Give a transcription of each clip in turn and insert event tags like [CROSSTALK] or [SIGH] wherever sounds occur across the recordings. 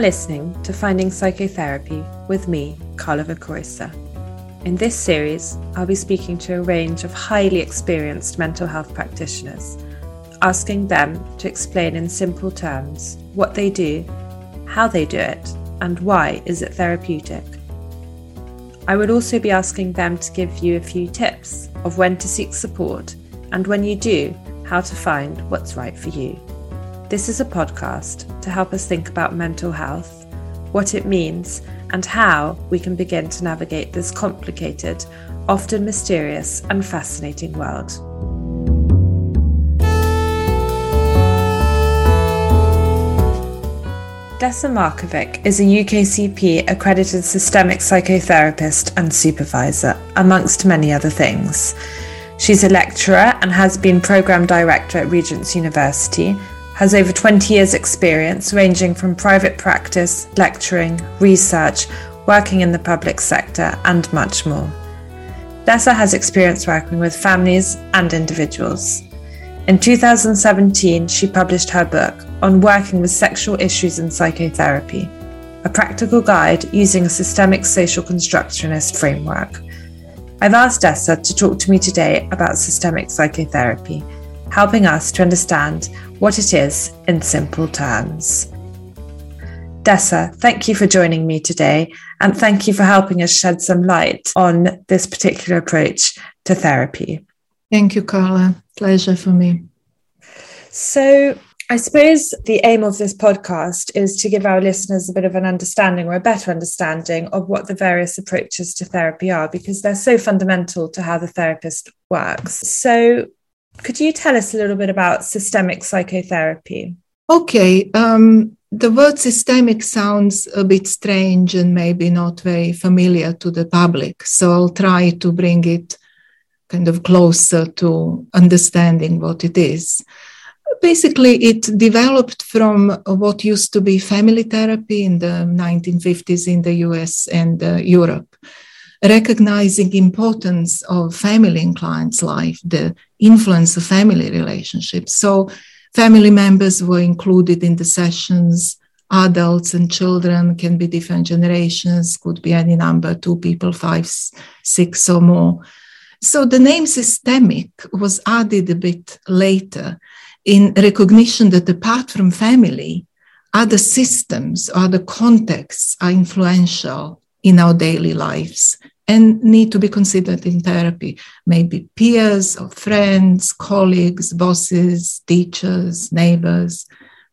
are listening to Finding Psychotherapy with me, Carla Vicoisa. In this series, I'll be speaking to a range of highly experienced mental health practitioners, asking them to explain in simple terms what they do, how they do it, and why is it therapeutic. I would also be asking them to give you a few tips of when to seek support and when you do, how to find what's right for you. This is a podcast to help us think about mental health, what it means, and how we can begin to navigate this complicated, often mysterious, and fascinating world. Desa Markovic is a UKCP accredited systemic psychotherapist and supervisor, amongst many other things. She's a lecturer and has been programme director at Regent's University has over 20 years' experience ranging from private practice, lecturing, research, working in the public sector, and much more. Desa has experience working with families and individuals. In 2017, she published her book on working with sexual issues in psychotherapy, a practical guide using a systemic social constructionist framework. I've asked Desa to talk to me today about systemic psychotherapy helping us to understand what it is in simple terms. Desa, thank you for joining me today, and thank you for helping us shed some light on this particular approach to therapy. Thank you, Carla. Pleasure for me. So, I suppose the aim of this podcast is to give our listeners a bit of an understanding or a better understanding of what the various approaches to therapy are, because they're so fundamental to how the therapist works. So, could you tell us a little bit about systemic psychotherapy? Okay. Um, the word systemic sounds a bit strange and maybe not very familiar to the public. So I'll try to bring it kind of closer to understanding what it is. Basically, it developed from what used to be family therapy in the 1950s in the US and uh, Europe recognizing importance of family in clients' life, the influence of family relationships. So family members were included in the sessions. Adults and children can be different generations, could be any number, two people, five, six or more. So the name systemic was added a bit later in recognition that apart from family, other systems, other contexts are influential in our daily lives and need to be considered in therapy. Maybe peers or friends, colleagues, bosses, teachers, neighbors,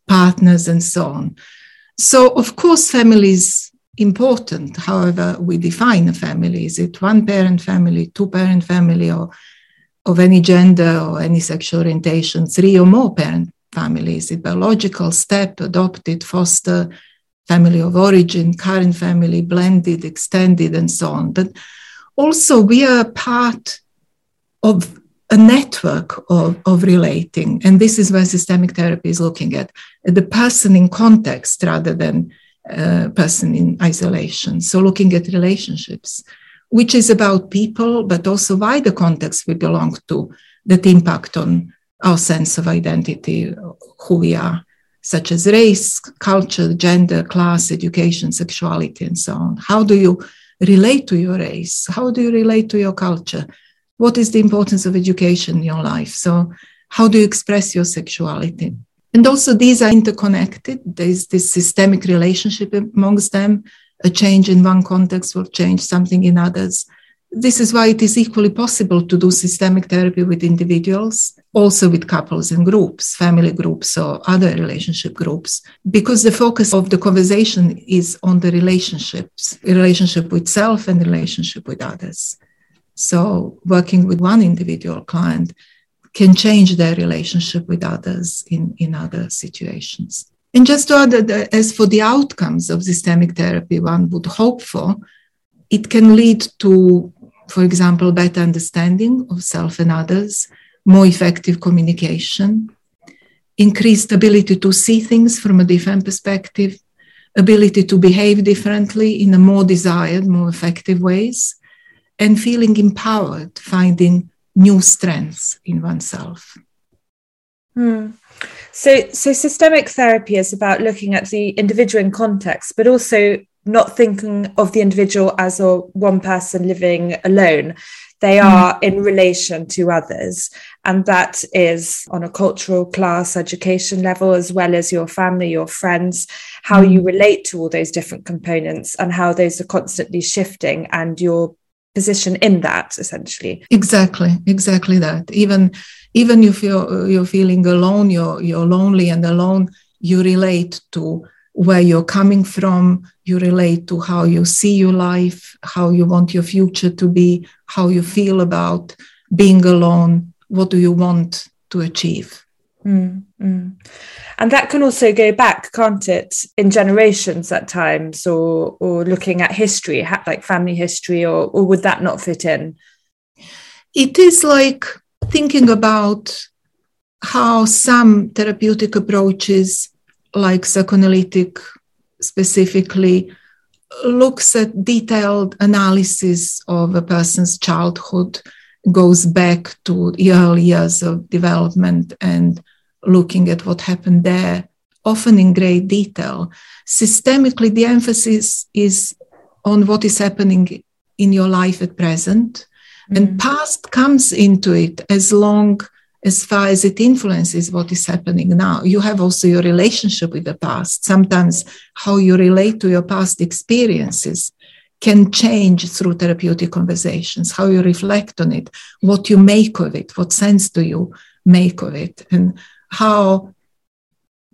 partners, and so on. So, of course, family is important. However, we define a family. Is it one parent family, two parent family, or of any gender or any sexual orientation, three or more parent families? Is it biological, step, adopted, foster, family of origin, current family, blended, extended, and so on. But also, we are part of a network of, of relating. And this is where systemic therapy is looking at the person in context rather than a person in isolation. So, looking at relationships, which is about people, but also why the context we belong to that impact on our sense of identity, who we are such as race, culture, gender, class, education, sexuality, and so on. How do you relate to your race? How do you relate to your culture? What is the importance of education in your life? So, how do you express your sexuality? And also, these are interconnected. There's this systemic relationship amongst them. A change in one context will change something in others. This is why it is equally possible to do systemic therapy with individuals, also with couples and groups, family groups, or other relationship groups, because the focus of the conversation is on the relationships, relationship with self and relationship with others. So, working with one individual client can change their relationship with others in, in other situations. And just to add, that uh, as for the outcomes of systemic therapy, one would hope for, it can lead to for example, better understanding of self and others, more effective communication, increased ability to see things from a different perspective, ability to behave differently in a more desired, more effective ways, and feeling empowered, finding new strengths in oneself. Hmm. So, so systemic therapy is about looking at the individual in context, but also not thinking of the individual as a one person living alone. They hmm. are in relation to others. And that is on a cultural class education level, as well as your family, your friends, how you hmm. relate to all those different components and how those are constantly shifting and your position in that essentially exactly exactly that even even if you're you're feeling alone you're you're lonely and alone you relate to where you're coming from you relate to how you see your life how you want your future to be how you feel about being alone. What do you want to achieve? Mm, mm. and that can also go back can't it in generations at times or or looking at history like family history or, or would that not fit in? It is like thinking about how some therapeutic approaches like psychoanalytic specifically looks at detailed analysis of a person's childhood goes back to the early years of development and looking at what happened there often in great detail systemically the emphasis is on what is happening in your life at present mm-hmm. and past comes into it as long as far as it influences what is happening now. You have also your relationship with the past. Sometimes how you relate to your past experiences can change through therapeutic conversations, how you reflect on it, what you make of it, what sense do you make of it, and how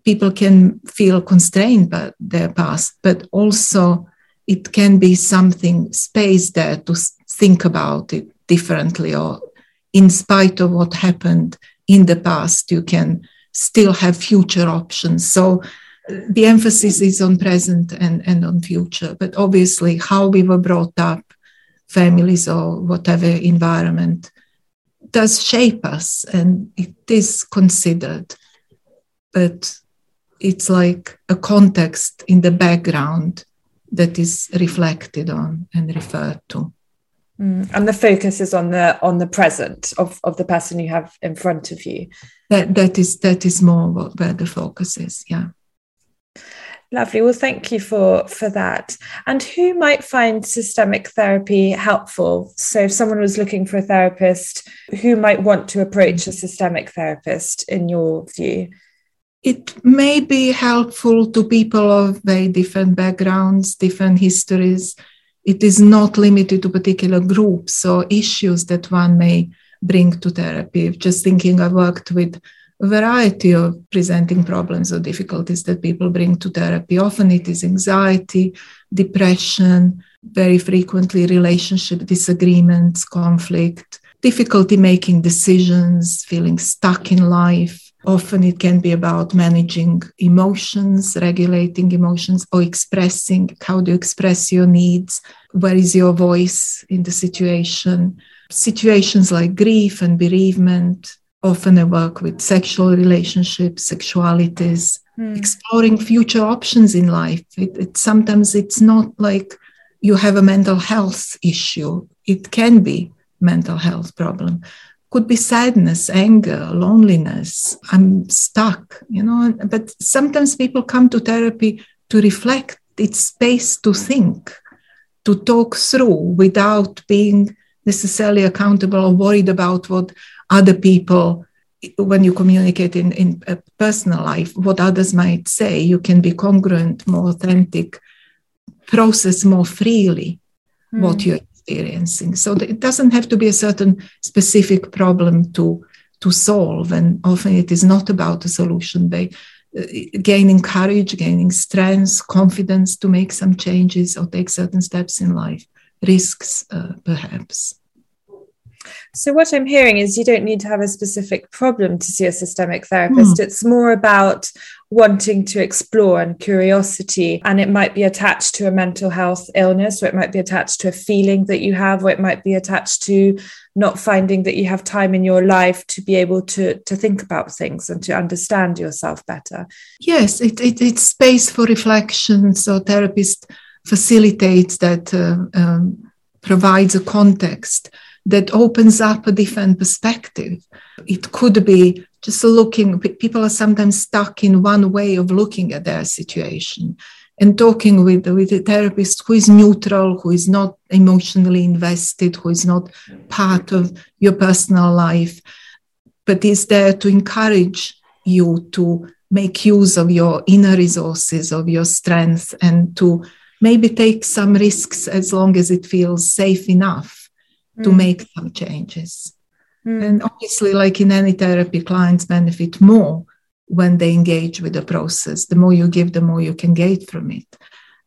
people can feel constrained by their past, but also it can be something space there to think about it differently or in spite of what happened in the past, you can still have future options. So uh, the emphasis is on present and, and on future. But obviously, how we were brought up, families or whatever environment, does shape us and it is considered. But it's like a context in the background that is reflected on and referred to. Mm. And the focus is on the on the present of, of the person you have in front of you. That that is that is more what, where the focus is. Yeah. Lovely. Well, thank you for for that. And who might find systemic therapy helpful? So, if someone was looking for a therapist, who might want to approach a systemic therapist in your view? It may be helpful to people of very different backgrounds, different histories it is not limited to particular groups or issues that one may bring to therapy. Just thinking, I worked with a variety of presenting problems or difficulties that people bring to therapy. Often it is anxiety, depression, very frequently relationship disagreements, conflict, difficulty making decisions, feeling stuck in life. Often it can be about managing emotions, regulating emotions, or expressing how do you express your needs? Where is your voice in the situation? Situations like grief and bereavement. Often I work with sexual relationships, sexualities, mm. exploring future options in life. It, it, sometimes it's not like you have a mental health issue. It can be mental health problem could be sadness, anger, loneliness. I'm stuck, you know. But sometimes people come to therapy to reflect. It's space to think, to talk through without being necessarily accountable or worried about what other people when you communicate in, in a personal life what others might say you can be congruent more authentic process more freely mm. what hmm. you're experiencing. So it doesn't have to be a certain specific problem to to solve, and often it is not about a solution. They uh, gaining courage, gaining strength, confidence to make some changes or take certain steps in life, risks uh, perhaps. So, what I'm hearing is you don't need to have a specific problem to see a systemic therapist. Mm. It's more about wanting to explore and curiosity. And it might be attached to a mental health illness, or it might be attached to a feeling that you have, or it might be attached to not finding that you have time in your life to be able to, to think about things and to understand yourself better. Yes, it, it it's space for reflection. So, therapist facilitates that, uh, um, provides a context that opens up a different perspective. It could be just looking, people are sometimes stuck in one way of looking at their situation and talking with, with a therapist who is neutral, who is not emotionally invested, who is not part of your personal life, but is there to encourage you to make use of your inner resources, of your strength, and to maybe take some risks as long as it feels safe enough mm. to make some changes. Mm. And obviously, like in any therapy, clients benefit more when they engage with the process. The more you give, the more you can get from it.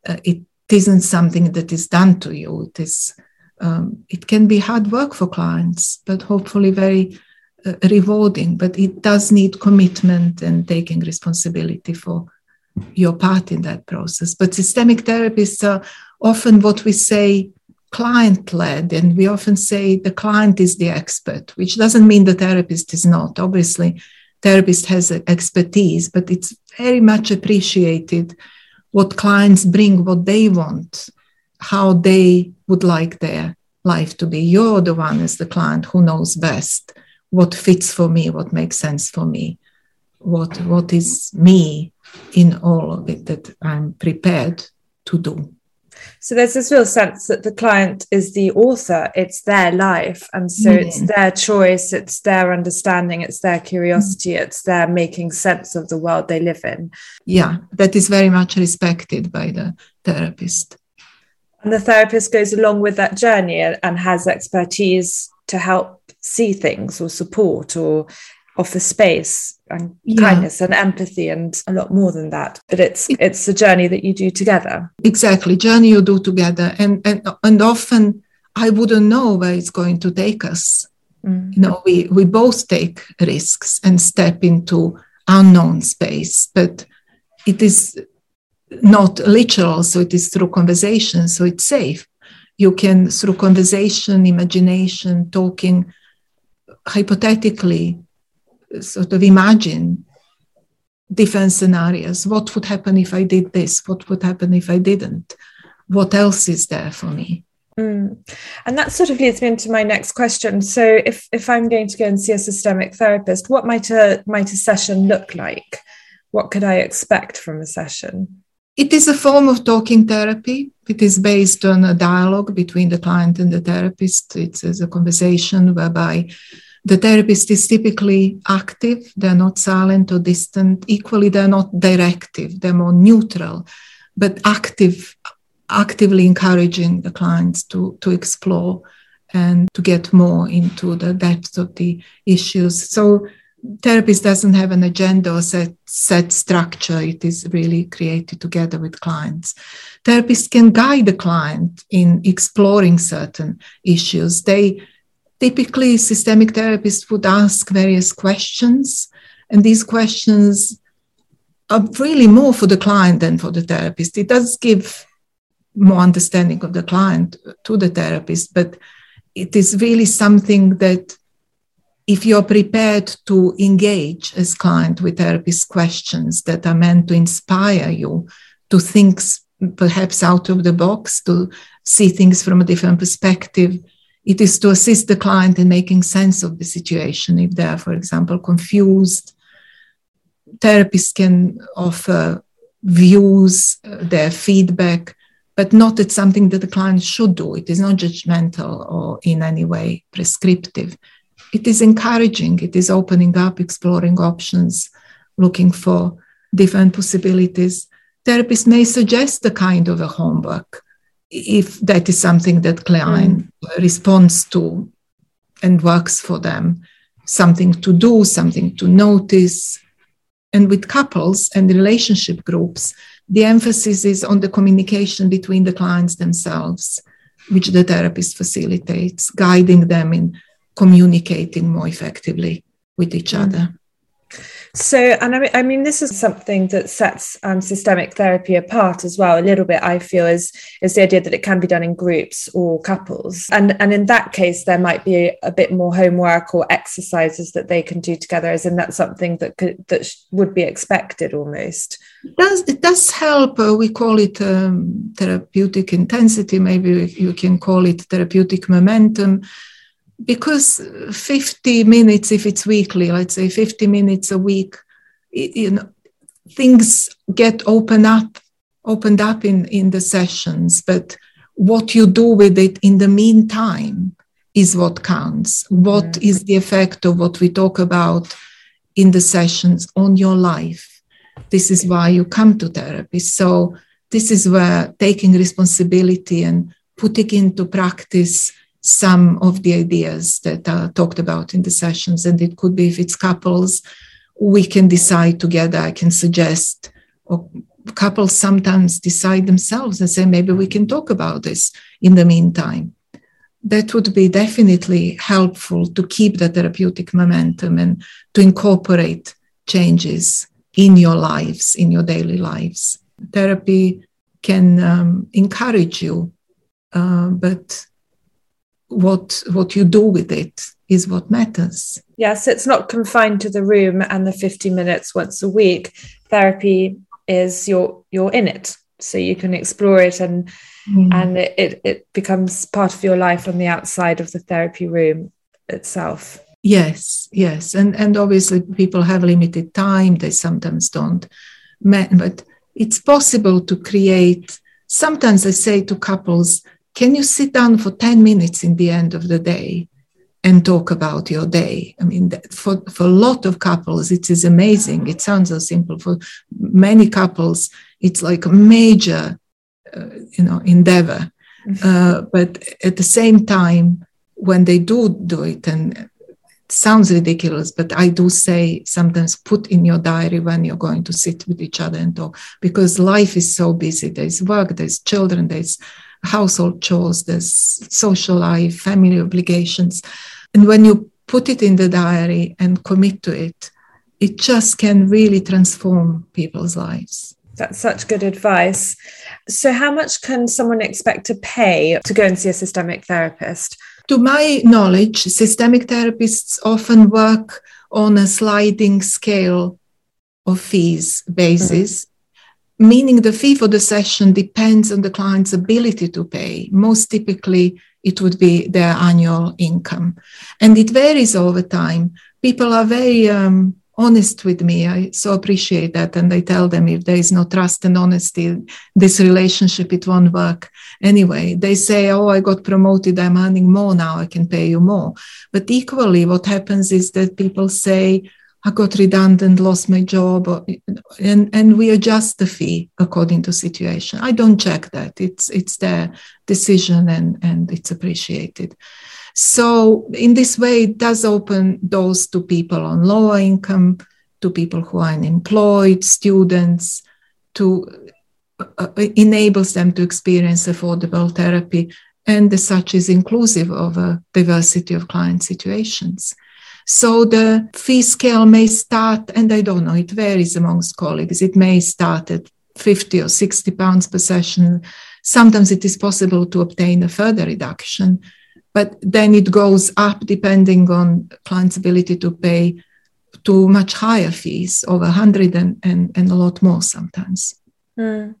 Uh, it isn't something that is done to you. It is. Um, it can be hard work for clients, but hopefully very uh, rewarding. But it does need commitment and taking responsibility for your part in that process. But systemic therapists are often what we say client led, and we often say the client is the expert, which doesn't mean the therapist is not. Obviously, therapist has expertise, but it's very much appreciated what clients bring, what they want, how they would like their life to be. You're the one as the client who knows best what fits for me, what makes sense for me, what what is me in all of it that I'm prepared to do. So there's this real sense that the client is the author, it's their life. And so mm. it's their choice, it's their understanding, it's their curiosity, mm. it's their making sense of the world they live in. Yeah, that is very much respected by the therapist. And the therapist goes along with that journey and has expertise to help see things or support or offer space and yeah. kindness and empathy and a lot more than that. But it's it, it's a journey that you do together. Exactly. Journey you do together. And and, and often i wouldn't know where it's going to take us. Mm. you know we we both take risks and step into unknown space but it is not literal so it is through conversation so it's safe. You can through conversation imagination talking hypothetically sort of imagine different scenarios. What would happen if I did this? What would happen if I didn't? What else is there for me? Mm. And that sort of leads me into my next question. So, if if I'm going to go and see a systemic therapist, what might a might a session look like? What could I expect from a session? It is a form of talking therapy. It is based on a dialogue between the client and the therapist. It's a conversation whereby the therapist is typically active, they're not silent or distant. Equally, they're not directive, they're more neutral, but active, actively encouraging the clients to, to explore and to get more into the depth of the issues. So therapist doesn't have an agenda or set, set structure. It is really created together with clients. Therapists can guide the client in exploring certain issues. They typically systemic therapists would ask various questions and these questions are really more for the client than for the therapist. It does give more understanding of the client to the therapist but it is really something that if you're prepared to engage as client with therapist questions that are meant to inspire you to think perhaps out of the box to see things from a different perspective it is to assist the client in making sense of the situation. If they are, for example, confused, therapists can offer views, uh, their feedback, but not that something that the client should do. It is not judgmental or in any way prescriptive. It is encouraging, it is opening up, exploring options, looking for different possibilities. Therapists may suggest a kind of a homework if that is something that client mm. responds to and works for them, something to do, something to notice. And with couples and relationship groups, the emphasis is on the communication between the clients themselves, which the therapist facilitates, guiding them in communicating more effectively with each mm. other. So, and I mean, I mean, this is something that sets um, systemic therapy apart as well. A little bit, I feel, is is the idea that it can be done in groups or couples, and and in that case, there might be a bit more homework or exercises that they can do together. Isn't that something that could that would be expected almost? It does it does help? Uh, we call it um, therapeutic intensity. Maybe you can call it therapeutic momentum because 50 minutes, if it's weekly, let's say 50 minutes a week, you know, things get opened up, opened up in, in the sessions, but what you do with it in the meantime is what counts. What mm. is the effect of what we talk about in the sessions on your life? This is why you come to therapy. So, this is where taking responsibility and putting into practice some of the ideas that are talked about in the sessions. And it could be if it's couples, we can decide together. I can suggest, or couples sometimes decide themselves and say, maybe we can talk about this in the meantime. That would be definitely helpful to keep the therapeutic momentum and to incorporate changes in your lives, in your daily lives. Therapy can um, encourage you, uh, but what what you do with it is what matters. Yes, it's not confined to the room and the 50 minutes once a week. Therapy is you're you're in it. So you can explore it and mm. and it, it becomes part of your life on the outside of the therapy room itself. Yes, yes. And and obviously people have limited time, they sometimes don't. But it's possible to create sometimes I say to couples, can you sit down for 10 minutes in the end of the day and talk about your day? I mean, for, for a lot of couples, it is amazing. It sounds so simple. For many couples, it's like a major, uh, you know, endeavor. Mm-hmm. Uh, but at the same time, when they do do it, and sounds ridiculous, but I do say sometimes put in your diary when you're going to sit with each other and talk because life is so busy. There's work, there's children, there's household chores, there's social life, family obligations. And when you put it in the diary and commit to it, it just can really transform people's lives. That's such good advice. So, how much can someone expect to pay to go and see a systemic therapist? To my knowledge, systemic therapists often work on a sliding scale of fees basis. Mm-hmm meaning the fee for the session depends on the client's ability to pay. Most typically, it would be their annual income. And it varies over time. People are very um, honest with me. I so appreciate that. And I tell them if there is no trust and honesty, this relationship, it won't work anyway. They say, Oh, I got promoted. I'm earning more now. I can pay you more. But equally, what happens is that people say, I got redundant, lost my job, and, and we adjust the fee according to situation. I don't check that. It's it's their decision and, and it's appreciated. So in this way, it does open doors to people on lower income, to people who are unemployed, students, to uh, uh enables them to experience affordable therapy and as such is inclusive of a diversity of client situations. So the fee scale may start, and I don't know, it varies amongst colleagues. It may start at 50 or 60 pounds per session. Sometimes it is possible to obtain a further reduction, but then it goes up depending on client's ability to pay to much higher fees, over 100 and, and, and a lot more sometimes. Mm.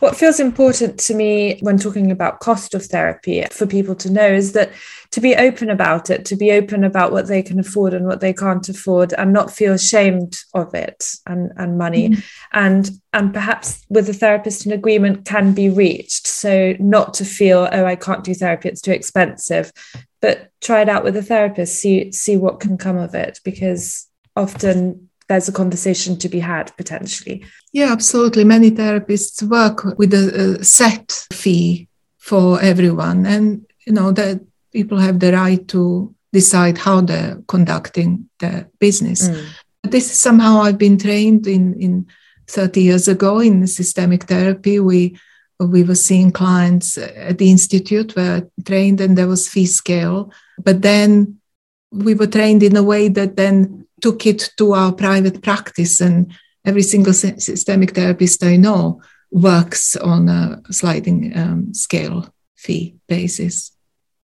What feels important to me when talking about cost of therapy for people to know is that to be open about it, to be open about what they can afford and what they can't afford, and not feel ashamed of it and, and money. Mm-hmm. And and perhaps with a therapist an agreement can be reached. So not to feel, oh, I can't do therapy, it's too expensive, but try it out with a therapist, see see what can come of it, because often there's a conversation to be had potentially. Yeah, absolutely. Many therapists work with a, a set fee for everyone, and you know that people have the right to decide how they're conducting their business. Mm. This is somehow I've been trained in in 30 years ago in systemic therapy. We we were seeing clients at the institute were trained and there was fee scale, but then we were trained in a way that then took it to our private practice and every single systemic therapist I know works on a sliding um, scale fee basis.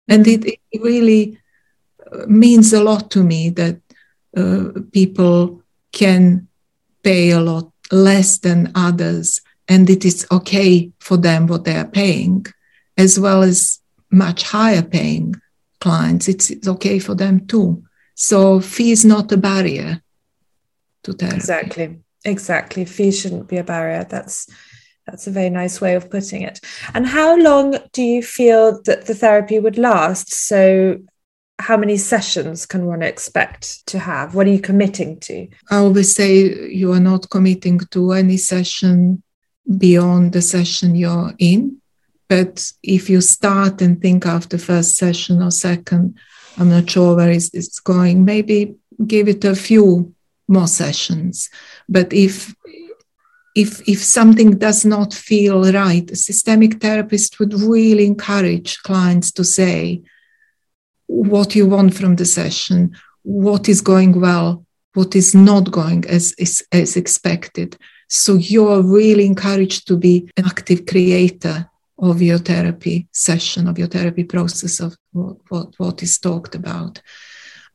And it, it, really uh, means a lot to me that uh, people can pay a lot less than others, and it is okay for them what they are paying, as well as much higher paying clients. It's, it's okay for them too. So fee is not a barrier to therapy. Exactly. Exactly. Fee shouldn't be a barrier. That's that's a very nice way of putting it. And how long do you feel that the therapy would last? So how many sessions can one expect to have? What are you committing to? I always say you are not committing to any session beyond the session you're in. But if you start and think after first session or second, I'm not sure where it's going, maybe give it a few more sessions. But if if if something does not feel right, a systemic therapist would really encourage clients to say what you want from the session, what is going well, what is not going as, as, as expected. So you're really encouraged to be an active creator of your therapy session, of your therapy process, of what, what, is talked about.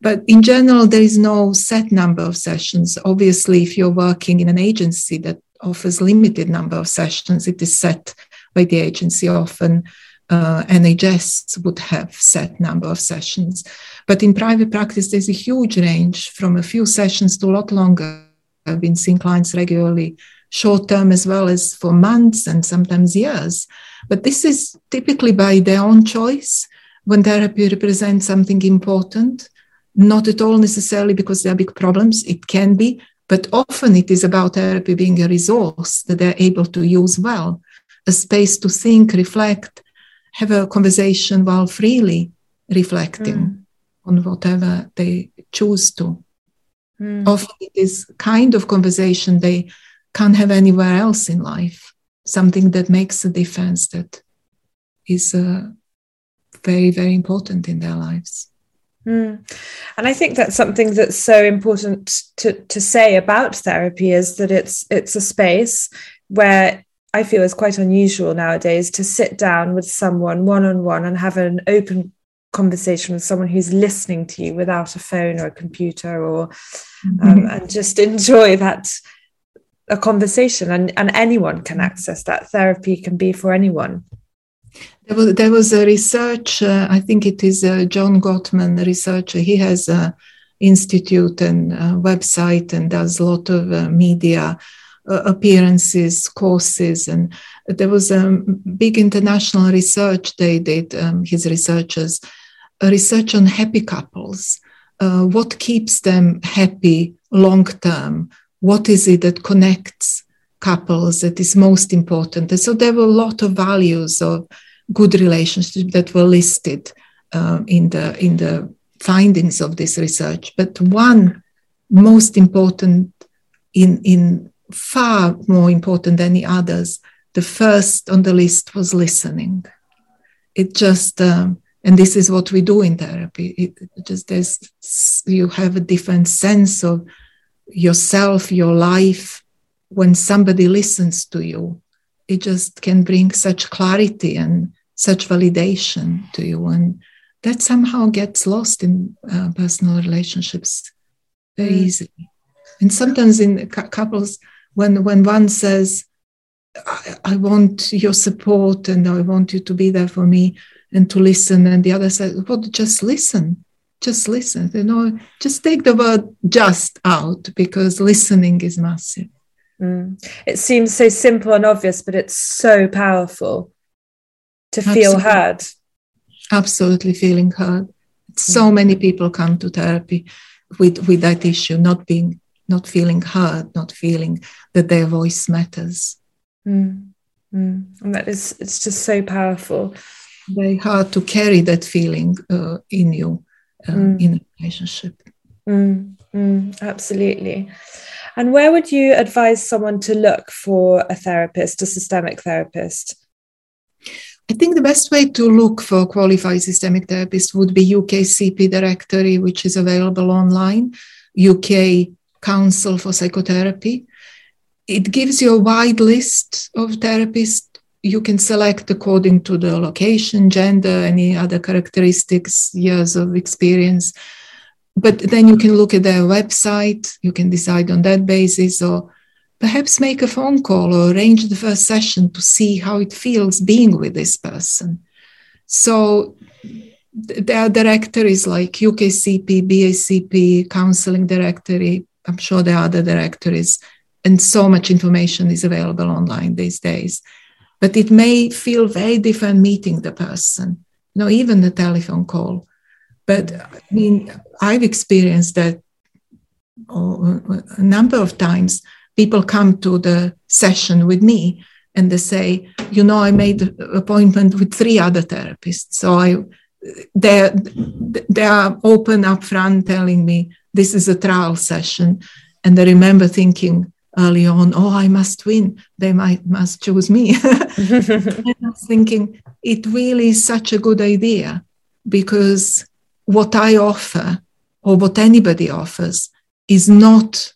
But in general, there is no set number of sessions. Obviously, if you're working in an agency that offers limited number of sessions, it is set by the agency often. Uh, NHS would have set number of sessions, but in private practice, there's a huge range from a few sessions to a lot longer. I've been seeing clients regularly, short term as well as for months and sometimes years. But this is typically by their own choice when therapy represents something important, not at all necessarily because there are big problems. It can be, but often it is about therapy being a resource that they're able to use well, a space to think, reflect, have a conversation while freely reflecting mm. on whatever they choose to. Mm. Often it is kind of conversation they can't have anywhere else in life, something that makes a difference that is uh, very, very important in their lives. Mm. And I think that's something that's so important to, to say about therapy is that it's it's a space where I feel is quite unusual nowadays to sit down with someone one on one and have an open conversation with someone who's listening to you without a phone or a computer or mm-hmm. um, and just [LAUGHS] enjoy that a conversation and, and anyone can access that therapy can be for anyone there was, there was a research, uh, I think it is uh, John Gottman, a researcher. He has an institute and website and does a lot of uh, media uh, appearances, courses. And there was a big international research they did, um, his researchers, a research on happy couples. Uh, what keeps them happy long term? What is it that connects couples that is most important? And so there were a lot of values of good relationships that were listed uh, in the in the findings of this research. But one most important, in in far more important than the others, the first on the list was listening. It just um, and this is what we do in therapy. It just there's you have a different sense of yourself, your life when somebody listens to you it just can bring such clarity and such validation to you and that somehow gets lost in uh, personal relationships very mm. easily and sometimes in couples when when one says I, I, want your support and i want you to be there for me and to listen and the other says well just listen just listen you know just take the word just out because listening is massive mm. it seems so simple and obvious but it's so powerful to feel heard. Absolutely feeling heard. So mm. many people come to therapy with, with that issue, not being not feeling heard, not feeling that their voice matters. Mm. Mm. And that is it's just so powerful. Very hard to carry that feeling uh, in you uh, mm. in a relationship. Mm. Mm. Absolutely. And where would you advise someone to look for a therapist, a systemic therapist? I think the best way to look for qualified systemic therapist would be UKCP directory, which is available online, UK Council for Psychotherapy. It gives you a wide list of therapists. You can select according to the location, gender, any other characteristics, years of experience. But then you can look at their website, you can decide on that basis, or perhaps make a phone call or arrange the first session to see how it feels being with this person. So there are directories like UKCP, BACP, Counseling Directory. I'm sure there are other directories, and so much information is available online these days. But it may feel very different meeting the person, you know, even the telephone call. But I mean, I've experienced that oh, a number of times. People come to the session with me and they say, you know, I made an appointment with three other therapists. So I, they they are open up front, telling me this is a trial session, and I remember thinking early on, oh, I must win. They might must choose me. [LAUGHS] [LAUGHS] I was thinking it really is such a good idea because what I offer or what anybody offers is not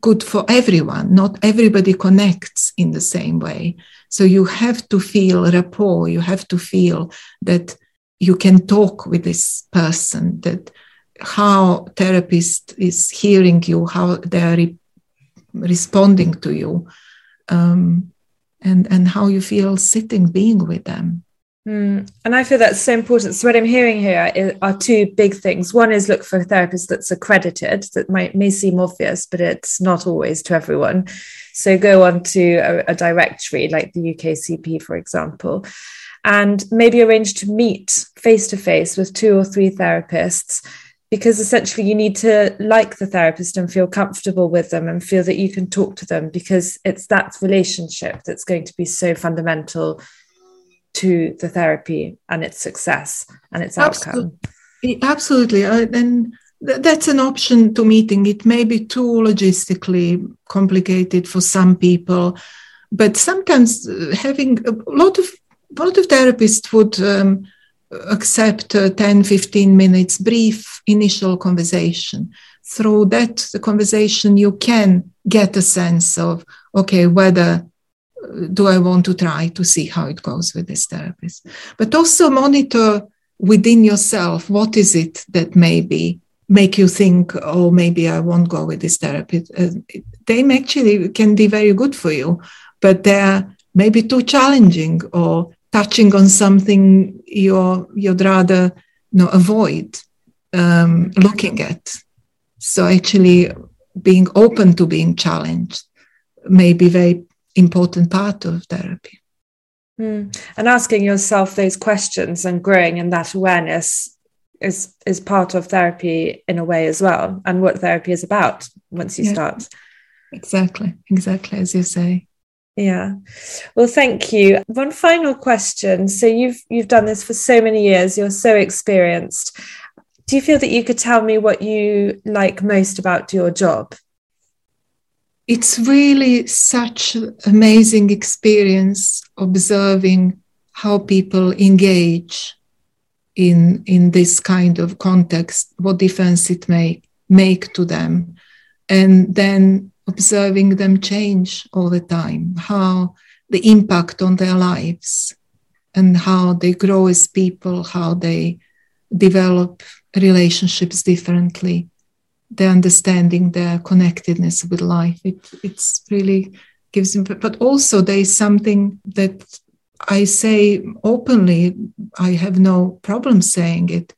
good for everyone. Not everybody connects in the same way. So you have to feel rapport. You have to feel that you can talk with this person, that how therapist is hearing you, how they are re- responding to you, um, and, and how you feel sitting, being with them. Mm. And I feel that's so important. So what I'm hearing here are two big things. One is look for a therapist that's accredited. That might may seem obvious, but it's not always to everyone. So go on to a, a directory like the UKCP, for example, and maybe arrange to meet face to face with two or three therapists because essentially you need to like the therapist and feel comfortable with them and feel that you can talk to them because it's that relationship that's going to be so fundamental to the therapy and its success and its outcome. Absolutely. Uh, and th- that's an option to meeting. It may be too logistically complicated for some people, but sometimes uh, having a lot of a lot of therapists would um, accept a 10 15 minutes brief initial conversation through that the conversation you can get a sense of okay whether do I want to try to see how it goes with this therapist? But also monitor within yourself what is it that maybe make you think, oh, maybe I won't go with this therapist. Uh, they actually can be very good for you, but they're maybe too challenging or touching on something you're, you'd rather you know, avoid um, looking at. So actually being open to being challenged may be very important part of therapy. Mm. And asking yourself those questions and growing in that awareness is is part of therapy in a way as well, and what therapy is about once you yeah. start. Exactly, exactly as you say. Yeah. Well, thank you. One final question. So you've you've done this for so many years. You're so experienced. Do you feel that you could tell me what you like most about your job? it's really such amazing experience observing how people engage in in this kind of context what difference it may make to them and then observing them change all the time how the impact on their lives and how they grow as people how they develop relationships differently their understanding, their connectedness with life. It it's really gives them, but also there is something that I say openly. I have no problem saying it.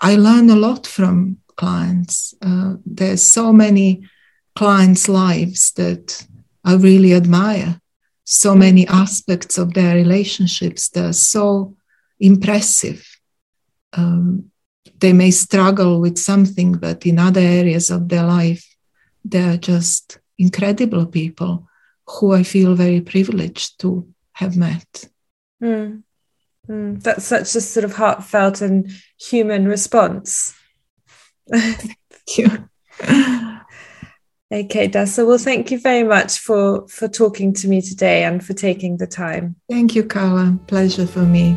I learn a lot from clients. Uh, there's so many clients' lives that I really admire. So many aspects of their relationships. They're so impressive. Um, they may struggle with something, but in other areas of their life, they're just incredible people who I feel very privileged to have met. Mm. Mm. That's such a sort of heartfelt and human response. [LAUGHS] Thank you. Okay, Desa. Well, thank you very much for for talking to me today and for taking the time. Thank you, Carla. Pleasure for me.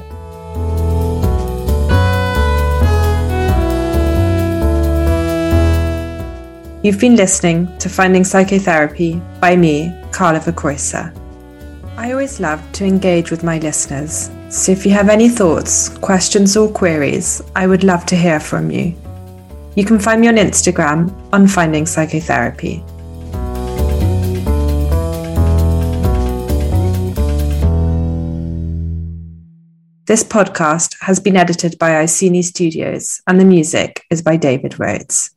You've been listening to Finding Psychotherapy by me, Carla Verkreuzer. I always love to engage with my listeners, so if you have any thoughts, questions, or queries, I would love to hear from you. You can find me on Instagram on Finding Psychotherapy. This podcast has been edited by Iceni Studios, and the music is by David Rhodes.